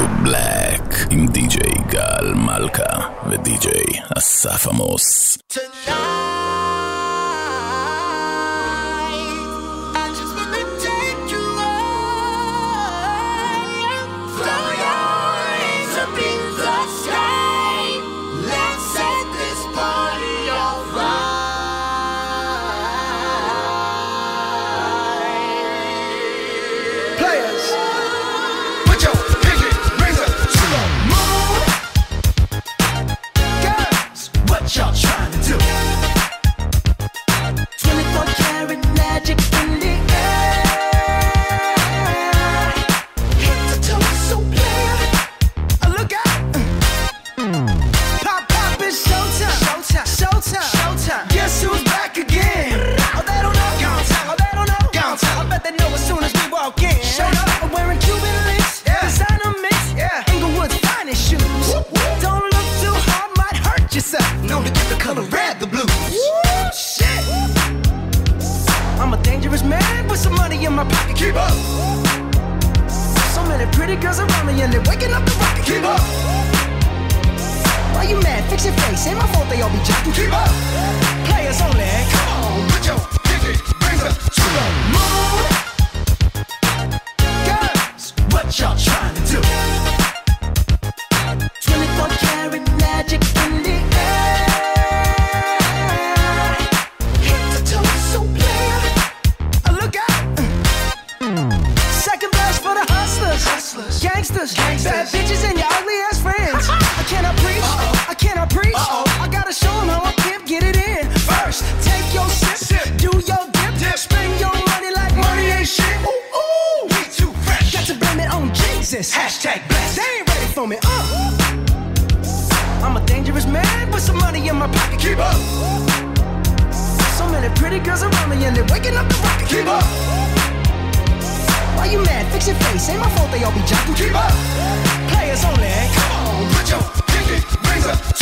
to Black עם די.ג'יי גל מלכה ודי.ג'יי אסף עמוס. Tonight ain't my fault they all be jocking. Keep up. Players only. Come on, put your pinky rings up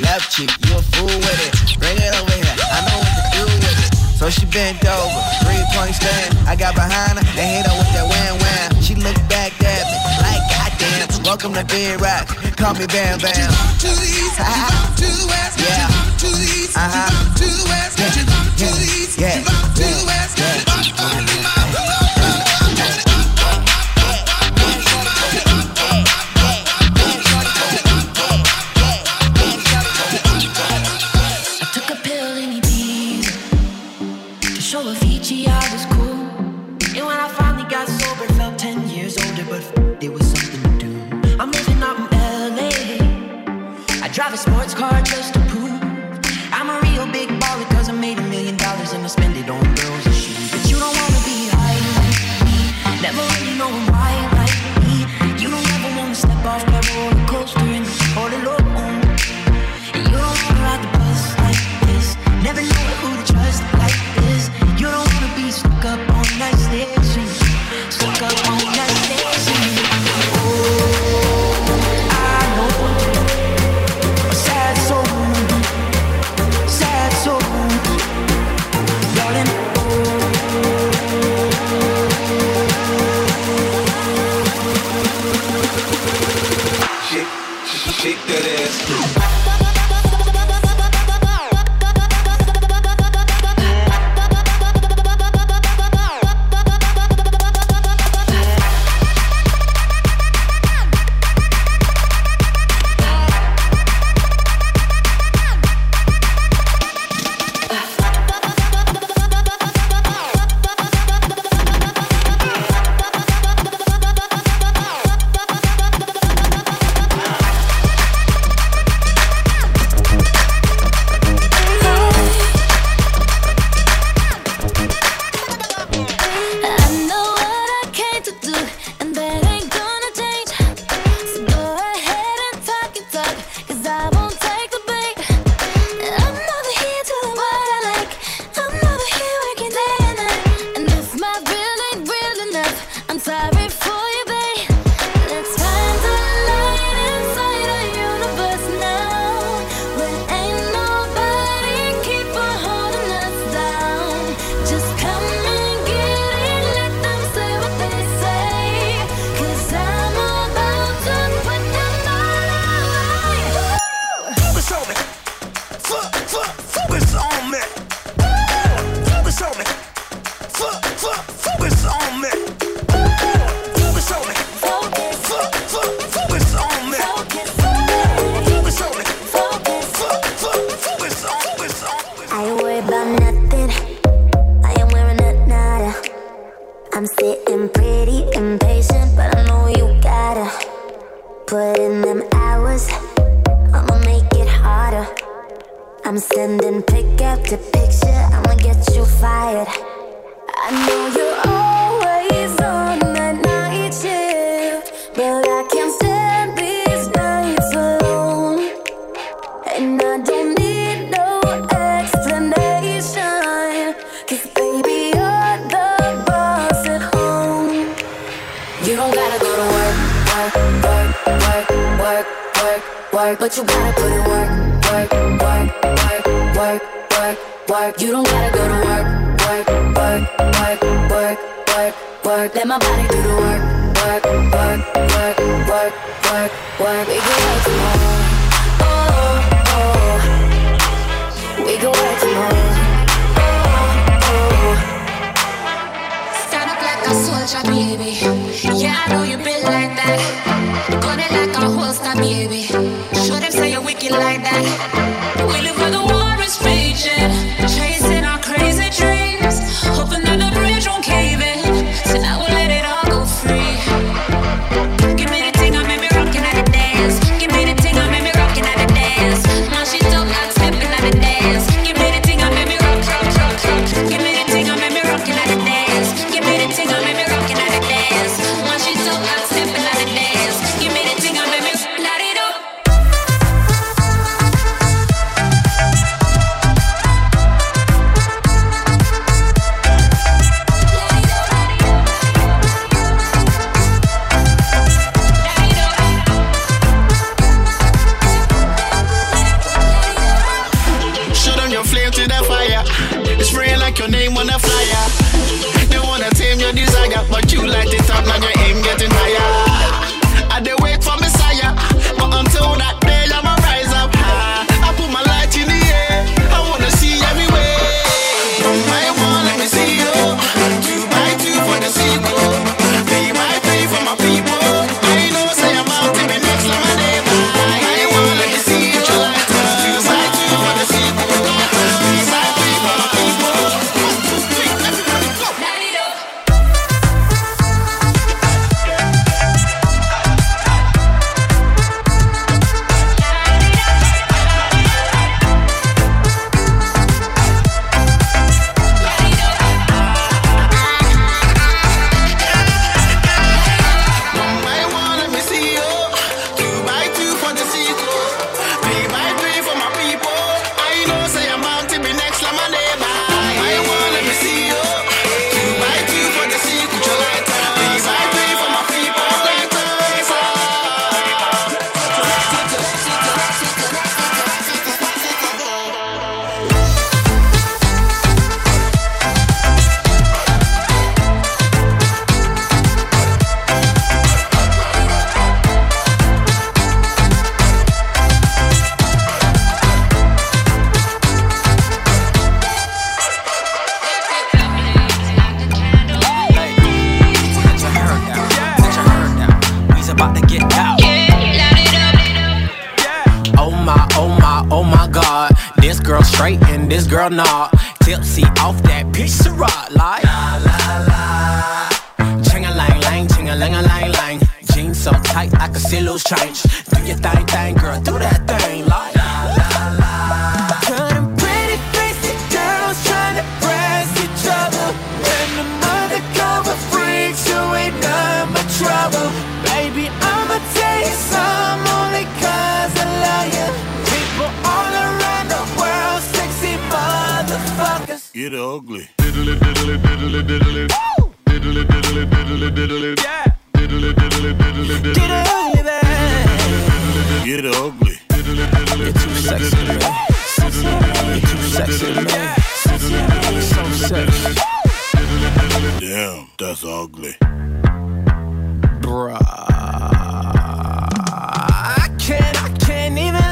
left cheek, you a fool with it. Bring it over here, I know what to do with it. So she bent over, three point stand. I got behind her and hit her with that wham wham. She looked back at me like goddamn. Welcome to Bedrock, call me Bam Bam. To the east, to the west, yeah. To the east, uh-huh. to the west, yeah. to the east, yeah. to the west. Yeah. Drive a pick up the picture, I'ma get you fired. I know you're always on the night shift, but I can't stand these nights alone. And I don't need no explanation, cause baby, you're the boss at home. You don't gotta go to work, work, work, work, work, work, work, but you gotta put in work, work, work work. You don't gotta go to work, work, work, work, work, work, work. Let my body do the work, work, work, work, work, work, work. We can work some more, Oh, oh. We can work some more, oh, oh. Stand up like a Soldier, baby. Yeah, I know you been like that. Got it like a holster, baby. Show them say you're wicked like that. We live for the world is. It's free like your name on a flyer. They wanna tame your desire, but you light it up, now Tipsy off that pitch rock like la la la. Ching a lang lang, ching a lang a lang lang. Jeans so tight I can see loose change. Do your thing, thing, girl, do that thing like Get ugly. Diddly diddly diddly diddly. Diddly diddly diddly diddly. Yeah. Diddly diddly diddly diddly. Get ugly, baby. Get ugly. Diddly diddly. So sexy. Damn, that's ugly. Bruh. I can't, I can't even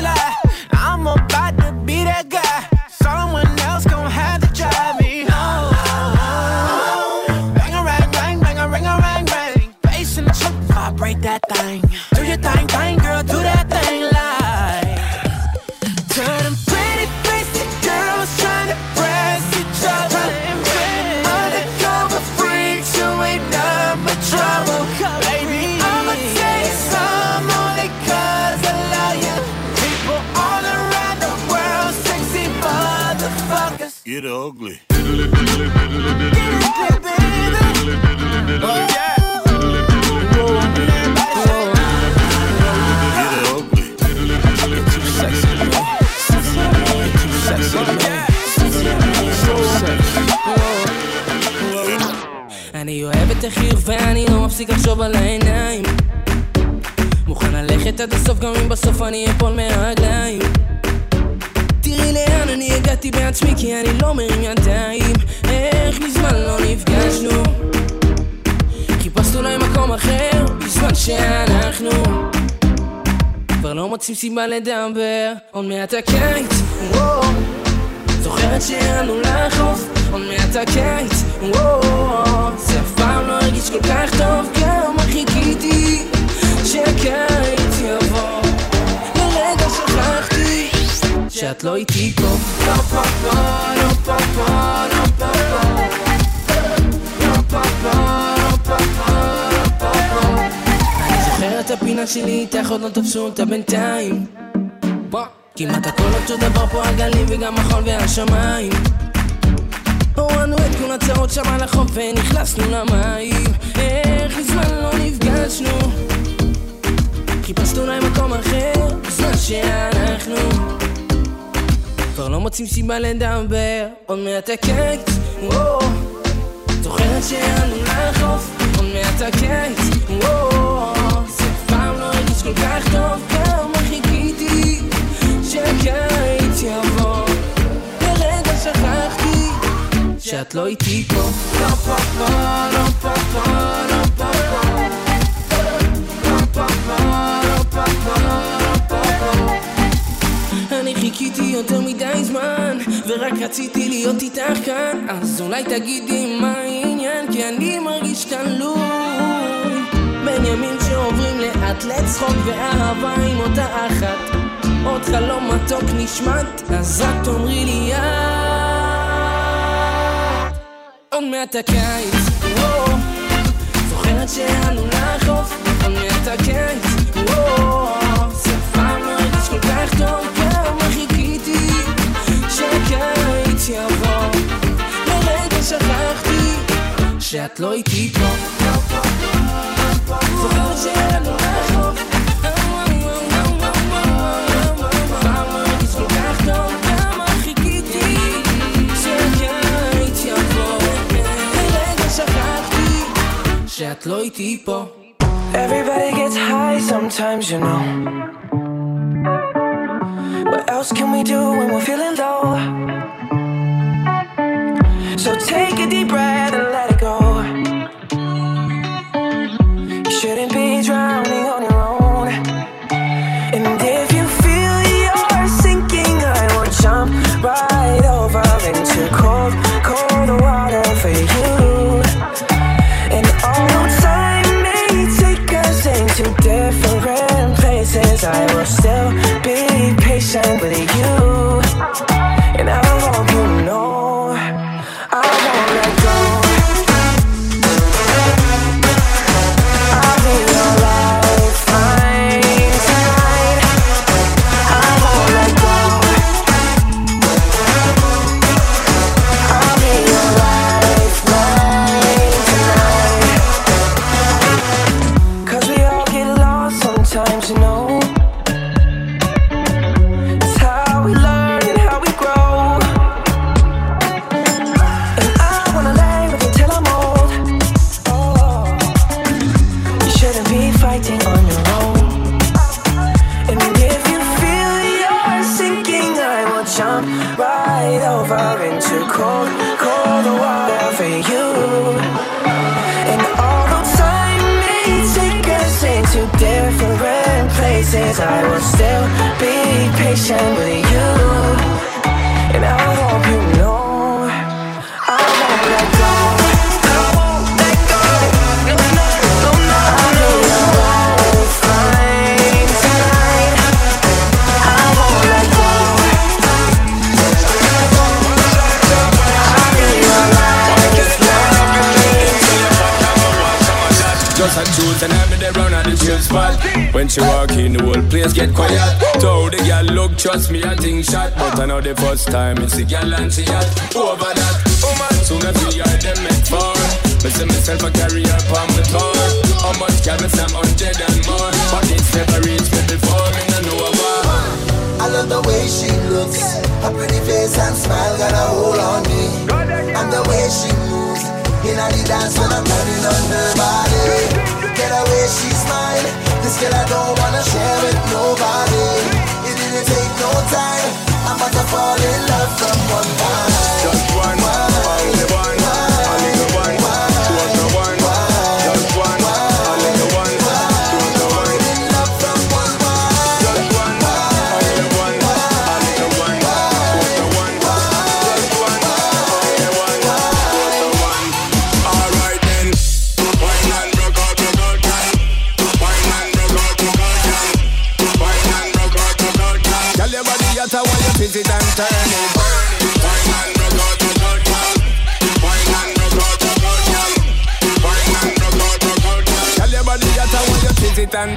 את החיוך ואני לא מפסיק לחשוב על העיניים. מוכן ללכת עד הסוף גם אם בסוף אני אפול מהרגליים. תראי לאן אני הגעתי בעצמי כי אני לא מרים ידיים. איך מזמן לא נפגשנו? חיפשנו אולי מקום אחר בזמן שאנחנו כבר לא מוצאים סיבה לדבר עוד מעט הקיץ. וואו זוכרת שירדנו לחוף עוד מעט הקיץ וואו זה אף פעם לא הרגיש כל כך טוב כמה חיכיתי שהקיץ יבוא. לרגע שכחתי שאת לא איתי פה. אני זוכר את הפינה שלי איתך עוד לא תפסו אותה בינתיים. כמעט הכל אותו דבר פה הגלים וגם החול והשמיים הורדנו את כל הצרות שם על החוף ונכנסנו למים. איך מזמן לא נפגשנו? חיפשנו להם מקום אחר בזמן שאנחנו. כבר לא מוצאים סיבה לדבר עוד מעט וואו זוכרת שירדנו לחוף? עוד מעט הקיץ וואו זה פעם לא הרגיש כל כך טוב כמה חיכיתי שהקיץ יבוא. לרגע שכחתי שאת לא איתי פה. לא פה פה, לא פה פה, לא פה פה לא לא לא אני חיכיתי יותר מדי זמן ורק רציתי להיות איתך כאן. אז אולי תגידי מה העניין כי אני מרגיש תלוי בין ימים שעוברים לאט לצחוק ואהבה עם אותה אחת. עוד חלום מתוק נשמט אז רק תאמרי לי את עוד מעט הקיץ. וואו. זוכרת שירדנו לחוף עוד מעט הקיץ. וואו. לא הרגיש כל כך טוב כמה חיכיתי שהקיץ יבוא. לרגע שכחתי שאת לא איתי פה שאת לא איתי פה Everybody gets high sometimes, you know. What else can we do when we're feeling low? So take a deep breath Time. It's the girl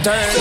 it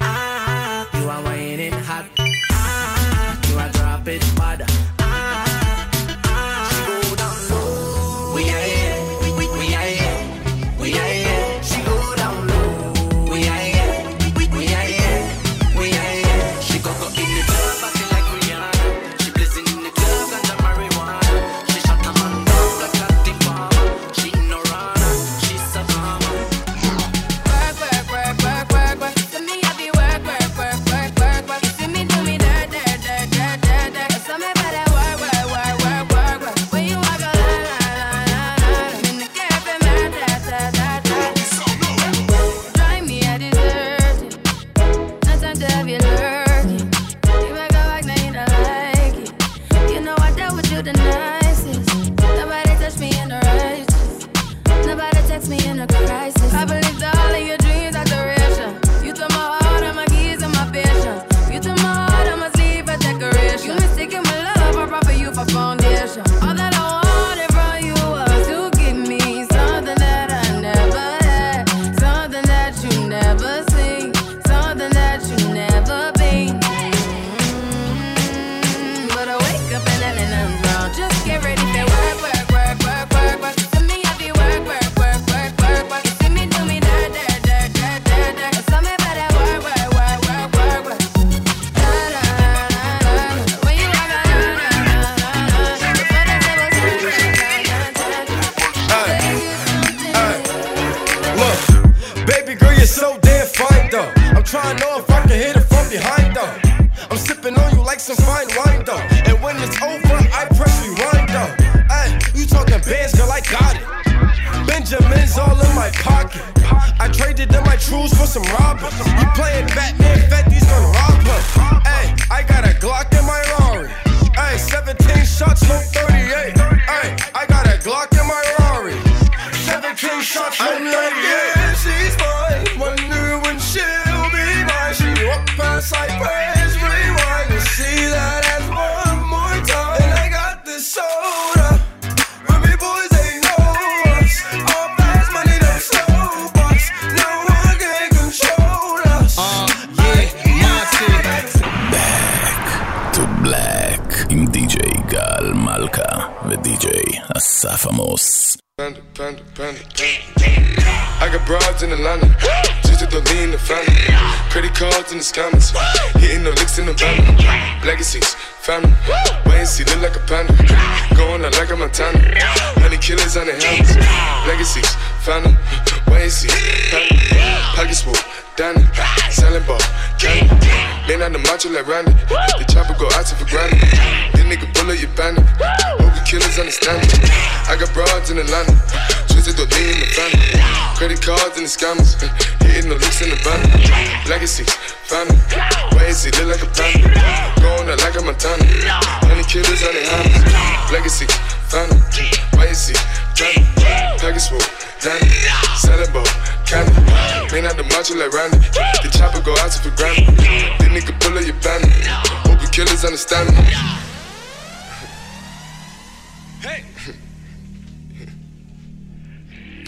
Ah, you are whining hot. Ah, you are dropping bad. Twisted to lean in the family. Credit cards and the scammers. Hitting the looks in the van. Legacy family. Why is it look like a panda? Going out like a Montana. Honey killers on their hands. Legacies, family. Why is it Johnny? Package swoop, Danny. Selling ball, candy. Man out the macho like Randy. The chopper go out to for Grammy. Then nigga pull up your bandit. Hope you killers understand me. Hey!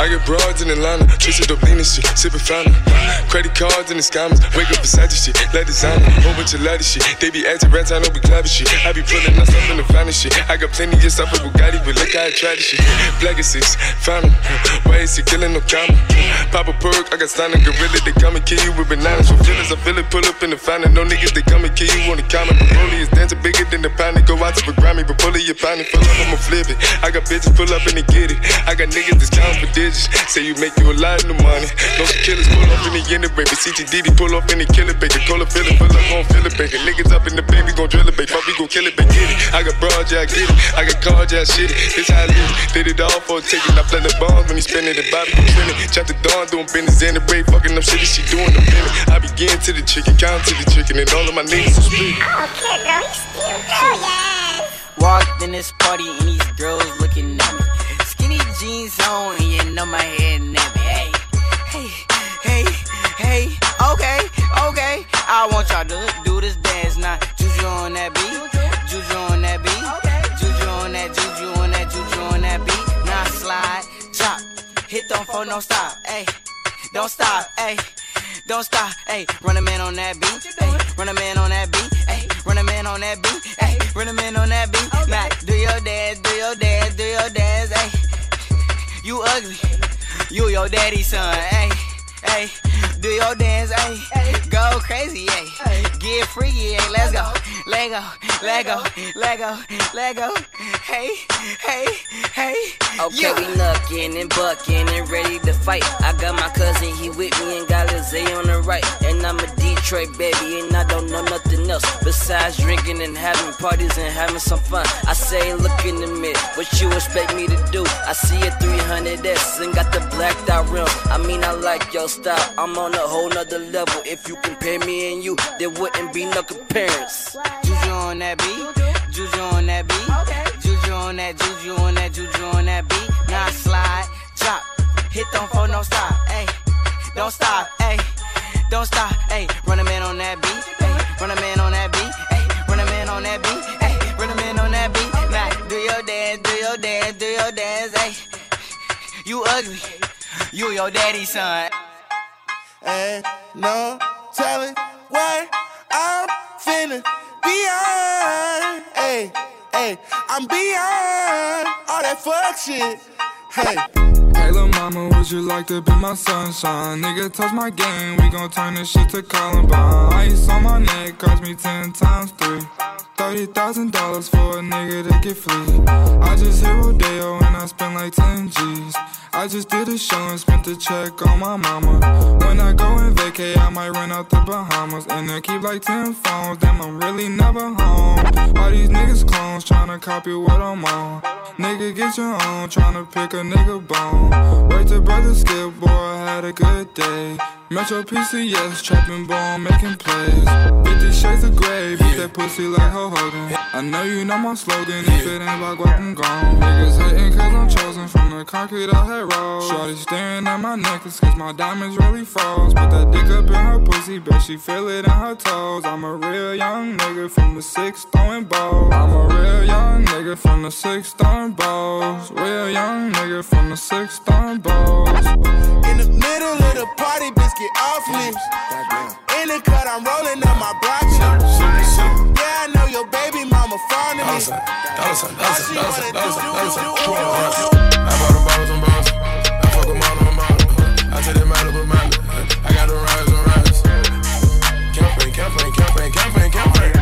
I get broads in Atlanta, twisted up lean and shit, sipping fountain. Credit cards and the scammers, wake up beside the shit, let designer, whole bunch of ladder shit. They be acting rats, I know we clever shit. I be pulling up in the finest shit. I got plenty of stuff with Bugatti, but look how I try this shit. Black is six, why is he killing no comma? Pop a perk, I got stunning gorilla, they come and kill you with bananas. For feelings, I feel it, pull up in the fountain. No niggas, they come and kill you on the comment. Broly is dancing bigger than the pound, go out to the Grammy, but pull it, your pound, pull up, I'ma flip it. I got bitches pull up and they get it. I got niggas that's counting for digits. Say you make you a lot of money. No some killers pull up in the end of baby. CTDD pull up in the killer baby. Call it, fill it, pull up, gon' fill baby. Niggas up in the baby, gon' drill it, baby. Fuck, we gon' kill it, baby. Get it. I got broad, yeah, I get it. I got cards, yeah, I shit it. This how I live. Did it all for a ticket. I play the bombs when he spinning the Bobby, he spinning. Chop the dawn, doing business in the break. Fucking up shit, she doing the minute. I begin to the chicken, count to the chicken, and all of my niggas are split. Oh, okay, girl, he's still good, yes. Walked in this party and these girls looking at me. Skinny on and you know my head nappy. Hey, hey, hey, hey. Okay, okay. I want y'all to do this dance now. Juju on that beat. Juju on that beat. Juju on that, juju on that, juju on that beat. Now slide, drop, hit don't phone, don't stop. Hey, don't stop. Hey. Don't stop, ayy. Running man on that beat, ayy. Running man on that beat, ayy. Running man on that beat, ayy. Running man on that beat. Now do your dance, do your dance, do your dance, ayy. You ugly, you your daddy's son, Hey, Hey, do your dance, ayy. Go crazy, ayy. Get freaky, ayy. Let's go. Let go, let go, let go, let go. Hey, hey, hey. Okay, Yeah. we knuckin' and buckin' and ready to fight. I got my cousin, he with me and got Lizzie on the right. And I'm a Detroit baby, and I don't know nothing else besides drinking and having parties and having some fun. I say, look in the mirror, what you expect me to do? I see a 300S and got the blacked out rim. I mean, I like your style, I'm on a whole nother level. If you compare me and you, there wouldn't be no comparison. Juju on that beat, Juju on that beat, Juju on that, Juju on that, Juju on that beat. Now slide, drop, hit don't phone, don't stop, ayy, don't stop, ayy, don't stop, ayy. Running man on that beat, ayy, run a man on that beat, ayy, run a man on that beat, ayy, run a man on that beat. Now do your dance, do your dance, do your dance, ayy. You ugly, you your daddy's son. Ain't no telling what I'm feeling beyond. Hey, hey, I'm beyond all that fuck shit. Hey. Hey, lil' mama, would you like to be my sunshine? Nigga, touch my game, we gon' turn this shit to Columbine. Ice on my neck cost me ten times three. Thirty thousand dollars for a nigga to get free. I just hit Rodeo and I spent like ten G's. I just did a show and spent the check on my mama. When I go and vacay, I might run out the Bahamas. And I keep like ten phones, damn, I'm really never home. All these niggas clones tryna copy what I'm on. Nigga, get your own, tryna pick a nigga bone. Wait till brother skip, boy, I had a good day. Metro PCS, trapping bone, making plays. 50 shades of gray, beat that pussy like Hulk Hogan. I know you know my slogan, if it ain't about guap, I'm gone. Niggas hating cause I'm chosen from the concrete I had rolled. Shorty staring at my necklace cause my diamonds really froze. Put that dick up in her pussy, bet she feel it in her toes. I'm a real young nigga from the six throwing balls. I'm a real young nigga from the six throwing balls. Real young nigga from the six throwing balls. In the middle of the party, bitch, get off lips. In the cut, I'm rolling up my block. Yeah, I know your baby mama fond of me. All she wanna do, do, do, I bought them bottles and bottles. I take that Malibu Malibu. I got the rise and rise. Campaign, campaign, campaign, campaign, campaign.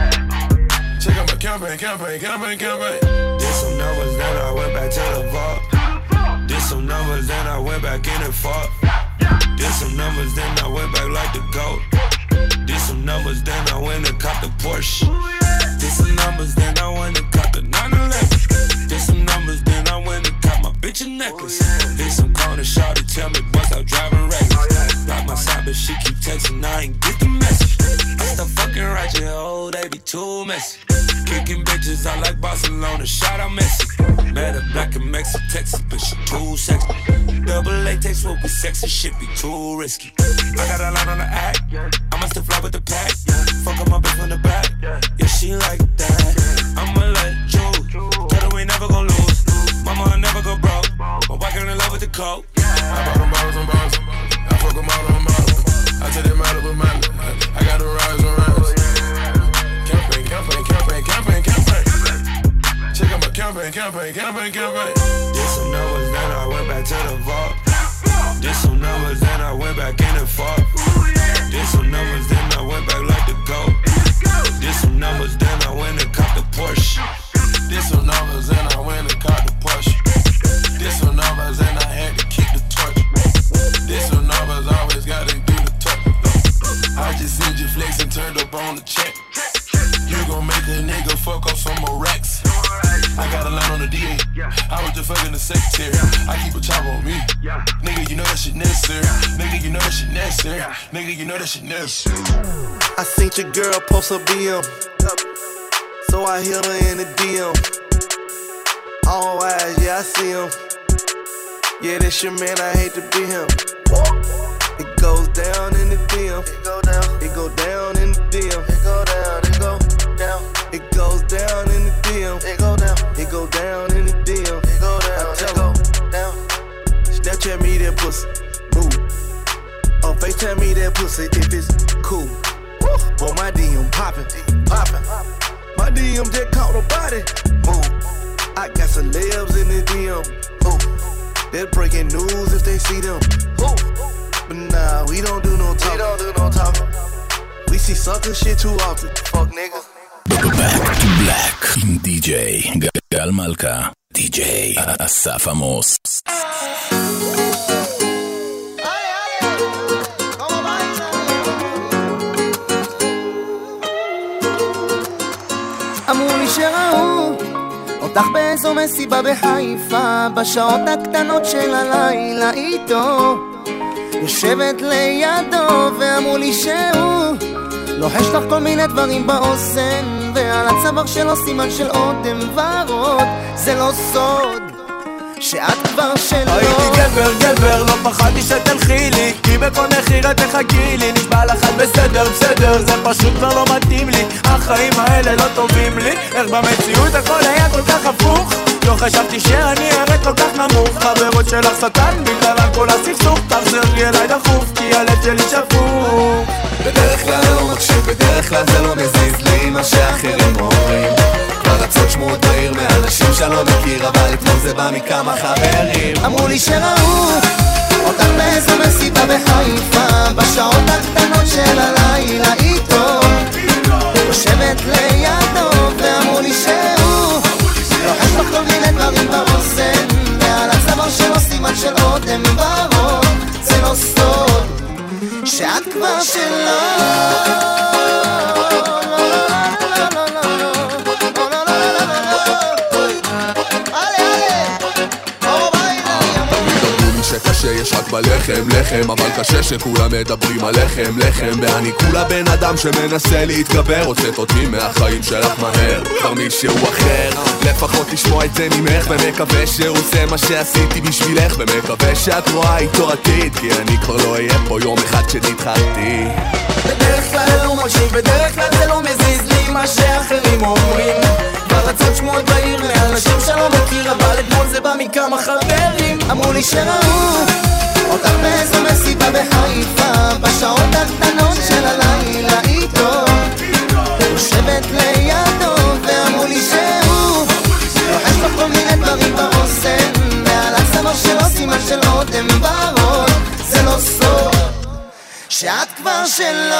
Check out my campaign, campaign, campaign, campaign. Did some numbers, then I went back to the vault. Did some numbers, then I went back in and fought. Did some numbers, then I went back like the goat. Did some numbers, then I went and caught the Porsche. Did some numbers, then I went and caught the 911. Did some numbers, then I went and caught my bitch a necklace. Did some corner shot tell me boys I'm driving reckless. Block my side, but she keep texting, I ain't get the message. I still fucking ratchet, oh, they be too messy. Kicking bitches, I like Barcelona, shout out Messi. Met a black and Mexican Texas, but she too sexy. Double latex will be sexy, shit be too risky. I got a line on the act, I must have fly with the pack. Fuck up my bitch from the back, yeah, she like that. I'ma let never gonna lose. Mama, I never go broke. My wife in love with the coke. I bought them bottles on bottles. I fuck them all on bottles. I take them out of my mountain. I got them rides on rides. Campaign, campaign, campaign, campaign, campaign. Check out my campaign, campaign, campaign, campaign. Did some numbers, then I went back to the vault. Did some numbers, then I went back in and fought. Did some numbers, then I went back like the goat. Did some numbers, then I went and cop the Porsche. Did some numbers and I went and caught the Porsche. Did some numbers and I had to keep the torch. Did some numbers, always gotta do the talk. I just seen you flex and turned up on the check. You gon' make a nigga fuck up some more racks. I got a line on the DA. I was just fucking the secretary. I keep a chop on me. Nigga, you know that shit necessary. Nigga, you know that shit necessary. Nigga, you know that shit necessary. I seen your girl post a BM. So I hit her in the DM. All eyes, yeah, I see him. Yeah, this your man, I hate to be him. It goes down in the DM. It go down. It go down in the DM. It go down. It go down. It goes down in the DM. It go down. It go down in the DM. It go down. I tell it down. Snapchat me that pussy. Move. Oh, FaceTime me that pussy if it's cool. Boy, my DM poppin', poppin'. My DM just caught a body. Move. I got celebs in the DM. Ooh. They're breaking news if they see them. Ooh. But nah, we don't do no talking. We don't do no talking. We see sucker shit too often. Fuck niggas. Back to Black עם די.ג'יי גל מלכה, די.ג'יי אסף עמוס. אותך באיזו מסיבה בחיפה בשעות הקטנות של הלילה איתו. יושבת לידו ואמרו לי שהוא לוחש לך כל מיני דברים באוזן ועל הצוואר שלו סימן של אודם ורוד. זה לא סוד שאת כבר שלו. הייתי גבר גבר, לא פחדתי שתלכי לי כי בכל מחיר את תחכי לי. נשבע לך את בסדר בסדר זה פשוט כבר לא מתאים לי. החיים האלה לא טובים לי. איך במציאות הכל היה כל כך הפוך? לא חשבתי שאני ארד כל כך נמוך. חברות שלך שטן בגללן כל הסכסוך תחזרי אליי דחוף כי הלב שלי שפוך. בדרך כלל לא מקשיב, בדרך כלל זה לא מזיז לי מה שאחרים אומרים כבר רצות שמועות בעיר מאנשים שאני לא מכיר אבל אתמול זה בא מכמה חברים. אמרו לי שראו אותך באיזו מסיבה בחיפה בשעות הקטנות של הלילה איתו. יושבת לידו ואמרו לי שהוא לוחש לך כל מיני דברים באוזן ועל הצוואר שלו סימן של אודם ורוד. זה לא סוד שאת כבר שלו רק בלחם, לחם אבל קשה שכולם מדברים על לחם, לחם ואני כולה בן אדם שמנסה להתגבר הוצאת אותי מהחיים שלך מהר כבר מישהו אחר לפחות לשמוע את זה ממך ומקווה שהוא עושה מה שעשיתי בשבילך ומקווה שאת רואה איתו עתיד כי אני כבר לא אהיה פה יום אחד כשתתחלתי בדרך כלל לא מקשיב, בדרך כלל זה לא מזיז לי מה שאחרים אומרים. כבר רצות שמועות בעיר מאנשים שלא מכיר אבל אתמול זה בא מכמה חברים. אמרו לי שראו אותך באיזו מסיבה בחיפה. בשעות הקטנות של הלילה איתו. יושבת לידו ואמרו לי שהוא לוחש לך כל מיני דברים באוזן. ועל הצוואר שלו סימן של אודם ורוד זה לא סוד שאת כבר שלו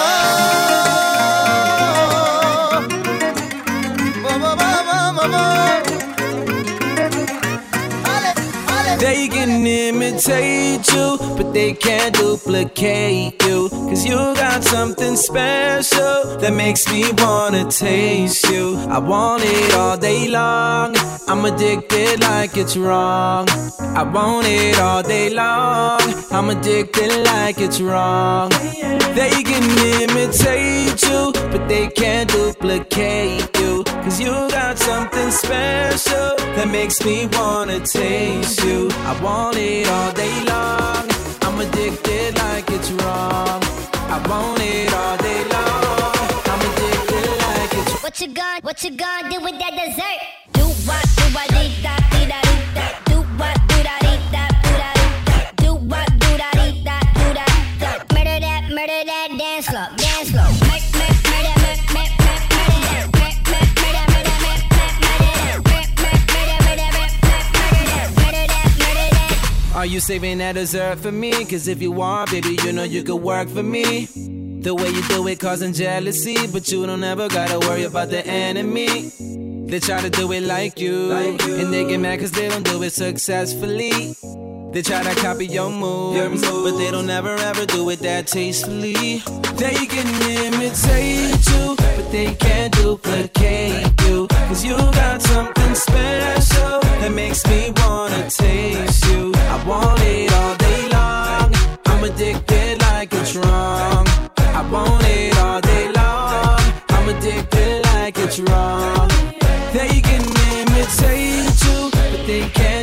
They can imitate you, but they can't duplicate you. Cause you got something special that makes me wanna taste you. I want it all day long. I'm addicted like it's wrong. I want it all day long. I'm addicted like it's wrong. They can imitate you, but they can't duplicate you. Cause you got something special that makes me wanna taste you. I want it all day long. I'm addicted like it's wrong. I want it all day long. I'm addicted like it's What you gonna, what you gonna do with that dessert? Do what, do what, you saving that dessert for me? Cause if you want, baby, you know you could work for me. The way you do it causing jealousy, but you don't ever gotta worry about the enemy. They try to do it like you, like you. and they get mad cause they don't do it successfully. They try to copy your moves, but they don't ever ever do it that tastefully. They can imitate you, but they can't duplicate you. Cause you got something special that makes me wanna taste you. I want it all day long. I'm addicted like it's wrong. I want it all day long. I'm addicted like it's wrong. They can imitate you, but they can't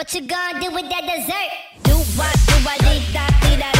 What you gonna, do with that dessert? Do what, do what, dee da, dee da,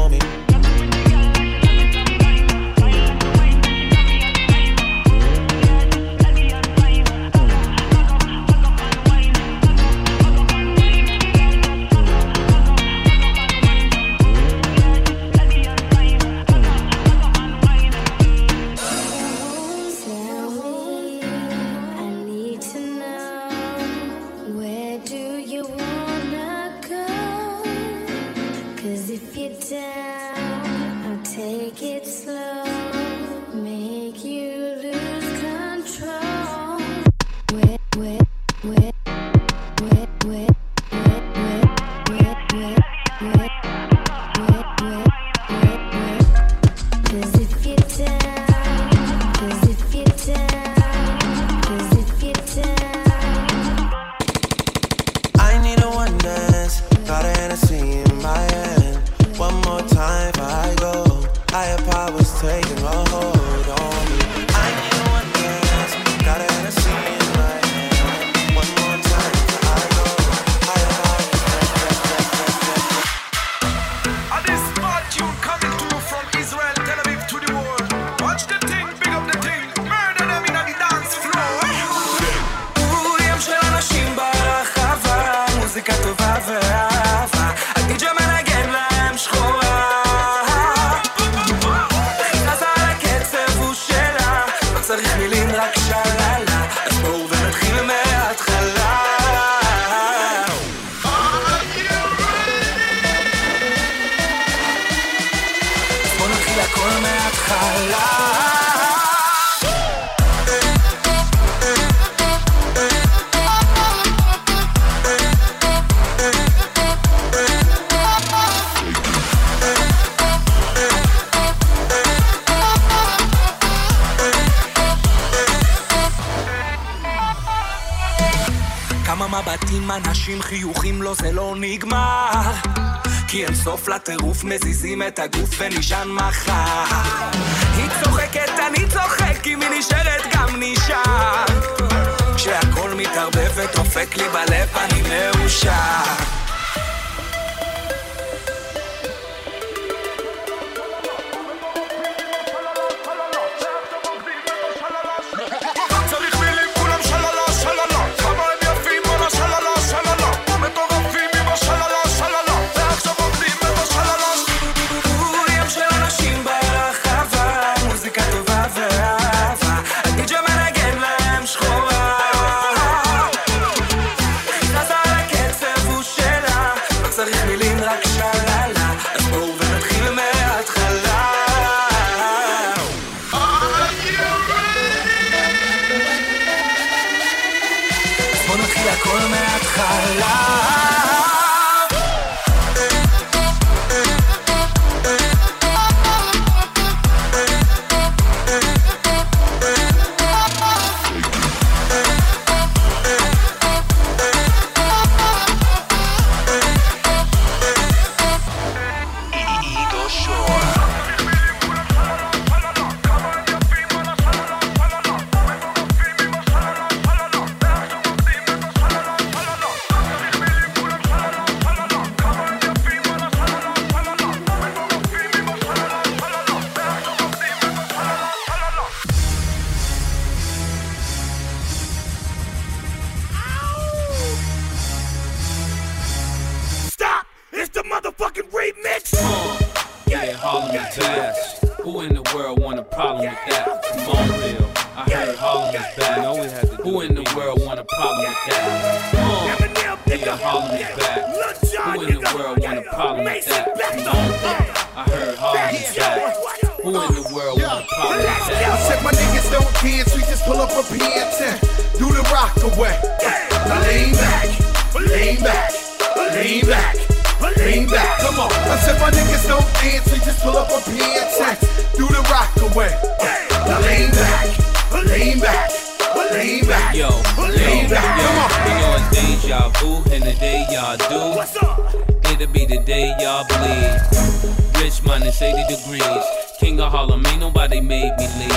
כמה מבטים, אנשים, חיוכים, לא זה לא נגמר. כי אין סוף לטירוף, מזיזים את הגוף ונשען מחר. היא צוחקת, אני צוחק, אם היא נשארת גם נשאר. כשהכל מתערבב ודופק לי בלב, אני מאושר. follow me, nobody made me leave.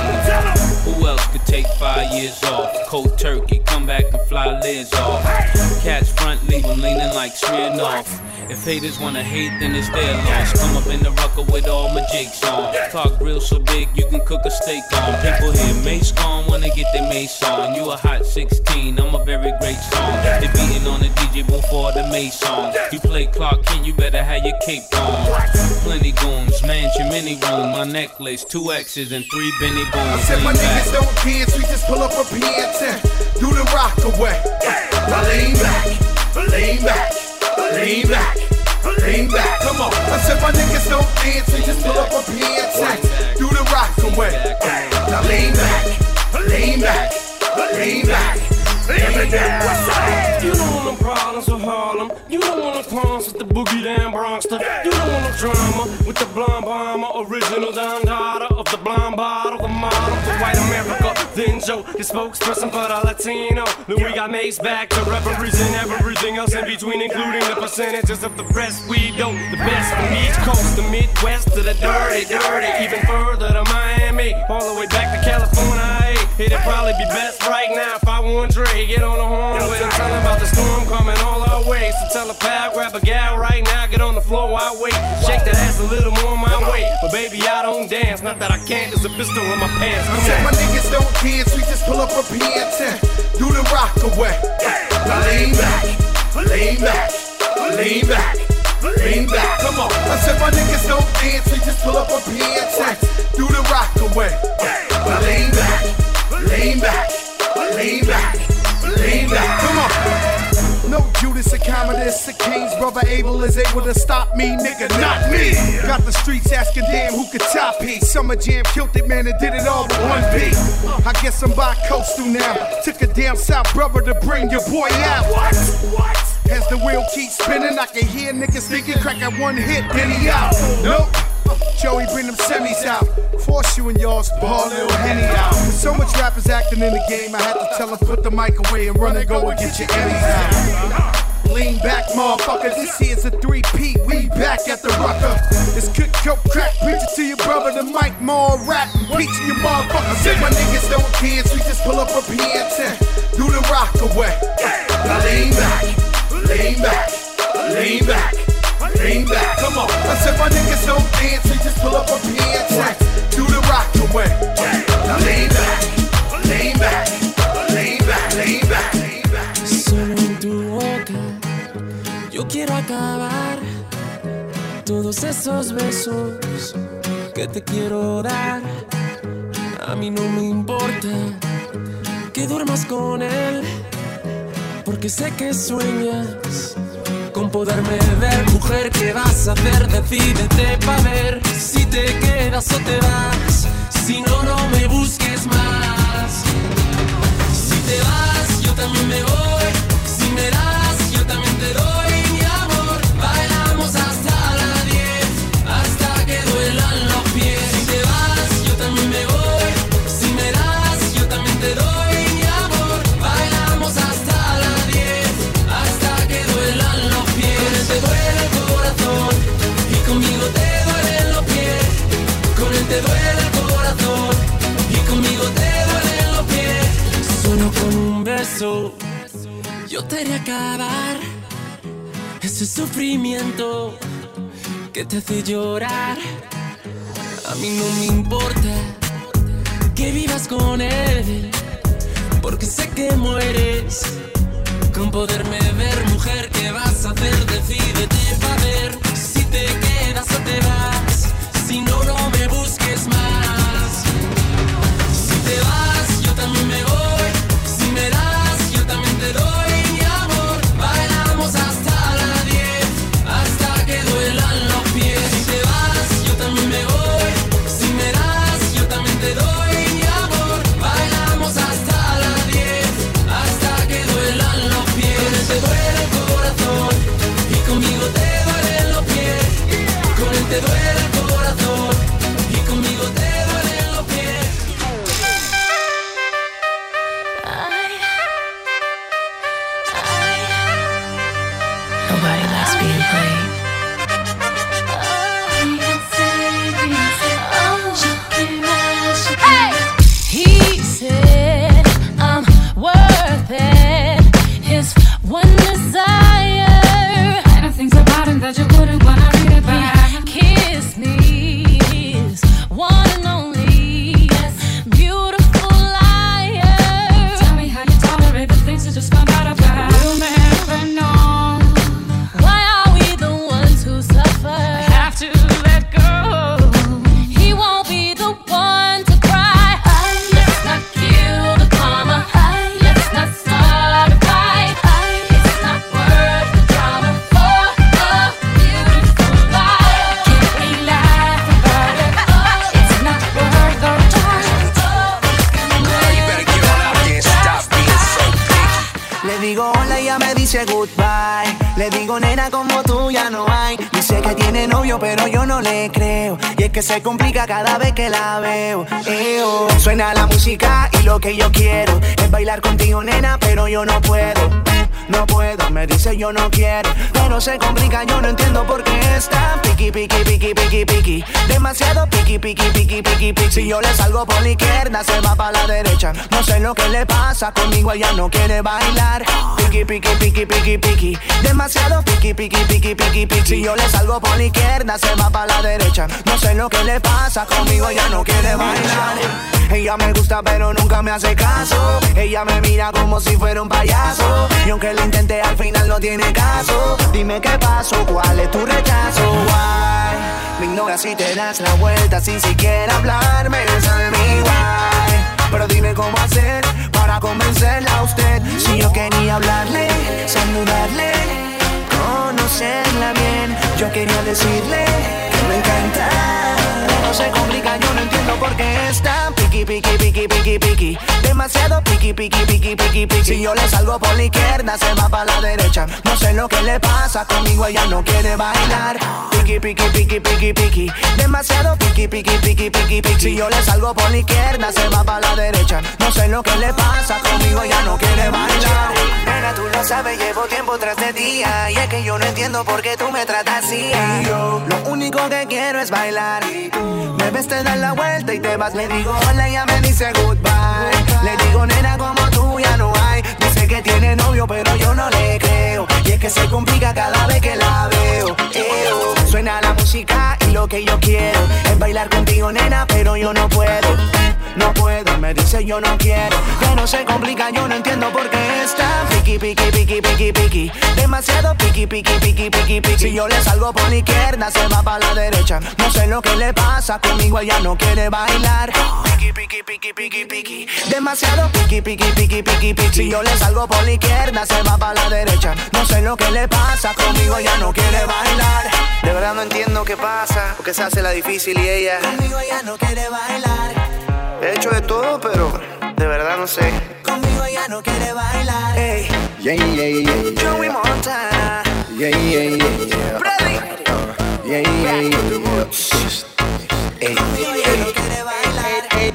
Who else could take five years off? Cold turkey haters wanna hate, then it's their loss. Come up in the rucker with all my jigs on. Talk real so big, you can cook a steak on. People hear Mase gone, wanna get their mace on. You a hot 16, I'm a very great song. They beating on the DJ before the Mase song. You play Clark Kent, you better have your cape on. Plenty goons, mansion, mini room, my necklace, two X's and three Benny booms. I said my niggas don't dance, we just pull up a pants and do the rock away. Now lean back, lean back, lean back. Lean back, come on. I said my niggas don't dance, we just pull up a pants and do the rock away. Now lean back, lean back, lean back. You don't want no problems with Harlem. You don't want no clowns with the boogie down Bronx. You don't want no drama with the blonde bomber. Original Don Dada Then Joe, the spokesperson for the Latino. Then we got Mase back to represent everything else in between, including the percentages of the best we don't. The best from East Coast, the Midwest to the dirty, dirty. Even further to Miami. All the way back to California. It'd probably be best right now if I want Dre. Get on the horn with him, tell about the storm coming all our way. So tell a pal, grab a gal right now, get on the floor, I wait. Shake that ass a little more my way. But baby, I don't dance, not that I can't, there's a pistol in my pants. Come on. My niggas don't dance, we just pull up a and do the rock away. Now lean back, lean back, lean back. Lean back, come on. I said my niggas don't dance, we just pull up a and do the rock away. Now lean back lean back, lean back, lean back. Come on. No Judas or Commodus, the King's brother Abel is able to stop me, nigga, not me. Got the streets asking, damn, who could top me? Summer Jam killed it, man, and did it all with one beat. I guess I'm by coastal now. Took a damn south brother to bring your boy out. What? What? As the wheel keeps spinning, I can hear niggas thinking, crack at one hit, then he out. Nope. Joey, bring them semis out. Force you and yours, ball little Henny out. With so much rappers acting in the game, I had to tell them put the mic away and run and go and get your Emmys out. Lean back, motherfucker. This here's a three-peat. We back at the rucker. It's good coke crack. Preach it to your brother. The mic more rap. Preaching your motherfucker. Said my niggas don't dance. We just pull up a PN10. Do the rock away. Just pull up a PN10. Do the rock away. Now lean back. Lean back. Back. Solo en tu boca yo quiero acabar todos esos besos que te quiero dar. A mí no me importa que duermas con él, porque sé que sueñas poderme ver. Mujer, ¿qué vas a hacer? Decídete pa' ver si te quedas o te vas. Si no, no me busques más. Si te vas, yo también me voy. Si me das, te duele el corazón y conmigo te duelen los pies. Solo con un beso yo te haré acabar ese sufrimiento que te hace llorar. A mí no me importa que vivas con él, porque sé que mueres con poderme ver, mujer. ¿Qué vas a hacer? Decídete para ver si te quedas o te vas. Busques dice yo no quiero, pero se complica, yo no entiendo por qué está piqui, piqui, piqui, piqui, piqui, demasiado piqui, piqui, piqui, piqui, piqui. Si yo le salgo por la izquierda, se va para la derecha. No sé lo que le pasa, conmigo ella no quiere bailar. Piqui, piqui, piqui, piqui, piqui, demasiado piqui, piqui, piqui, piqui, piqui. Si yo le salgo por la izquierda, se va para la derecha. No sé lo que le pasa, conmigo ella no quiere bailar. Ella me gusta pero nunca me hace caso. Ella me mira como si fuera un payaso. Y aunque lo intenté al final no tiene caso. Dime qué pasó, cuál es tu rechazo. Why? Me ignoras y te das la vuelta sin siquiera hablarme. Sabe mi why. Pero dime cómo hacer para convencerla a usted. Si yo quería hablarle, saludarle, conocerla bien. Yo quería decirle que me encanta. No se complica, yo no entiendo por qué está piqui, piki, piki, piki, piki. Demasiado piki, piki, piki, piki, piki. Si yo le salgo por la izquierda, se va para la derecha. No sé lo que le pasa, conmigo ella no quiere bailar. Piki, piki, piki, piki, piki. Demasiado piki, piki, piki, piki, piki. Si yo le salgo por la izquierda, se va para la derecha. No sé lo que le pasa, conmigo ella no quiere bailar. Nena, tú lo sabes, llevo tiempo tras de día. Y es que yo no entiendo por qué tú me tratas así. yo, lo único que quiero es bailar. Me ves, te das la vuelta y te vas. Le digo hola, ella me dice goodbye. Le digo, nena, como tú ya no hay. Tiene novio, pero yo no le creo. Y es que se complica cada vez que la veo. Suena la música y lo que yo quiero es bailar contigo, nena, pero yo no puedo. No puedo, me dice yo no quiero. Que no se complica, yo no entiendo por qué está piki, piki, piki, piki, piki. Demasiado piki, piki, piki, piki, piki. Si yo le salgo por la izquierda, se va para la derecha. No sé lo que le pasa, conmigo ella no quiere bailar. Piki, piki, piki, piki, piki. Demasiado piki, piki, piki, piki, piki. Si yo le salgo por la izquierda, se va para la derecha. No sé lo que le pasa, conmigo ella no quiere bailar. De verdad no entiendo qué pasa, porque se hace la difícil y ella. Conmigo ella no quiere bailar. He hecho de todo, pero de verdad no sé. Conmigo ella no quiere bailar. Hey. Yeah, yeah, yeah. Joey Montana. Yeah, yeah, yeah, yeah. Freddy. Uh, yeah, yeah, yeah. Conmigo ella no quiere bailar.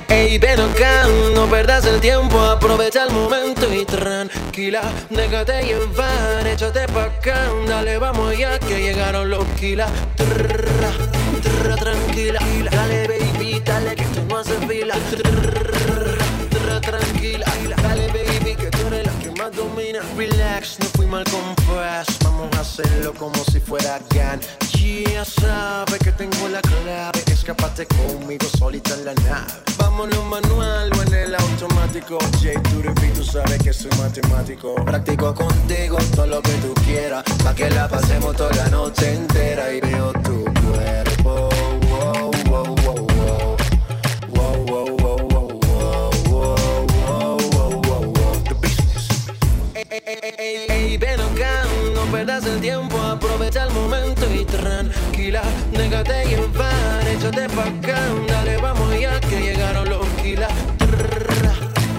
Ey, ven acá, no perdas el tiempo, aprovecha el momento y tranquila, déjate llevar, échate pa' acá, dale, vamos ya que llegaron los kilas. Trrra, trrra, tranquila, dale, baby, dale que tú no haces fila. Trrra, tranquila, dale, baby, que tú eres la que más domina. Relax, no fui mal compás, vamos a hacerlo como si fuera GAN. Ya sabe que tengo la clave, escapate conmigo solita en la nave. Vámonos manual o en el automático. J, tú tú sabes que soy matemático. Practico contigo todo lo que tú quieras, pa' que la pasemos toda la noche entera y veo tu cuerpo. Ey, ey, ey, ven acá, no perdas el tiempo, aprovecha el momento y tranquila, déjate llevar, échate pa' acá, dale, vamos ya que llegaron los kilas. Trrra,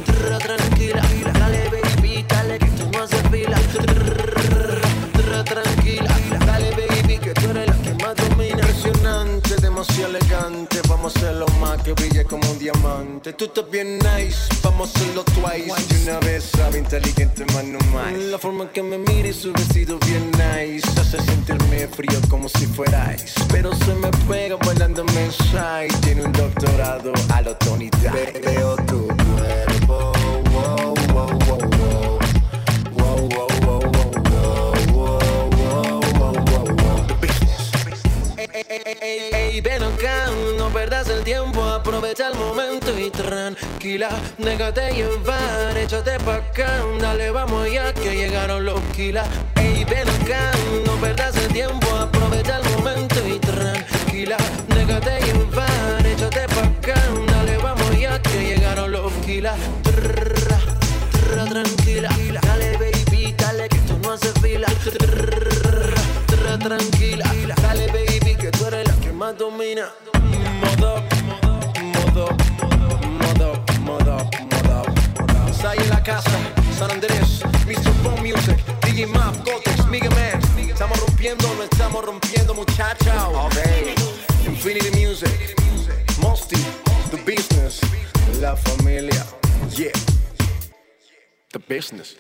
trrra, tranquila, dale, baby, dale que tú no haces fila. Trrra, trrra, tranquila, dale, baby, que tú eres la que más domina. Impresionante, demasiado elegante. Vamos a hacerlo más que brille como un diamante. Tú estás bien nice, vamos a hacerlo twice. Y una vez sabe inteligente, más no más. La forma en que me mira y su vestido bien nice. Hace sentirme frío como si fuera ice. Pero se me pega bailando mensaje. Tiene un doctorado a lo Tony Dice. Veo tu Ey, ey, ven acá, no perdas el tiempo, aprovecha el momento y tranquila, déjate llevar, échate pa' acá, dale, vamos ya que llegaron los kilas. Ey, ven acá, no perdas el tiempo, aprovecha el momento y tranquila, déjate llevar, échate pa' acá, dale, vamos ya que llegaron los kilas. Trrra, trrra, tranquila, dale, baby, dale que tú no haces fila. Trrra, tranquila, más domina. Modo, modo, modo, modo, modo. Sai en la casa, San Andrés, Mr. Phone Music, DJ Map, Gotex, Mega Man. Estamos rompiendo, no estamos rompiendo, muchachos. Okay. Infinity Music, Mosty, The Business, La Familia, yeah. The Business.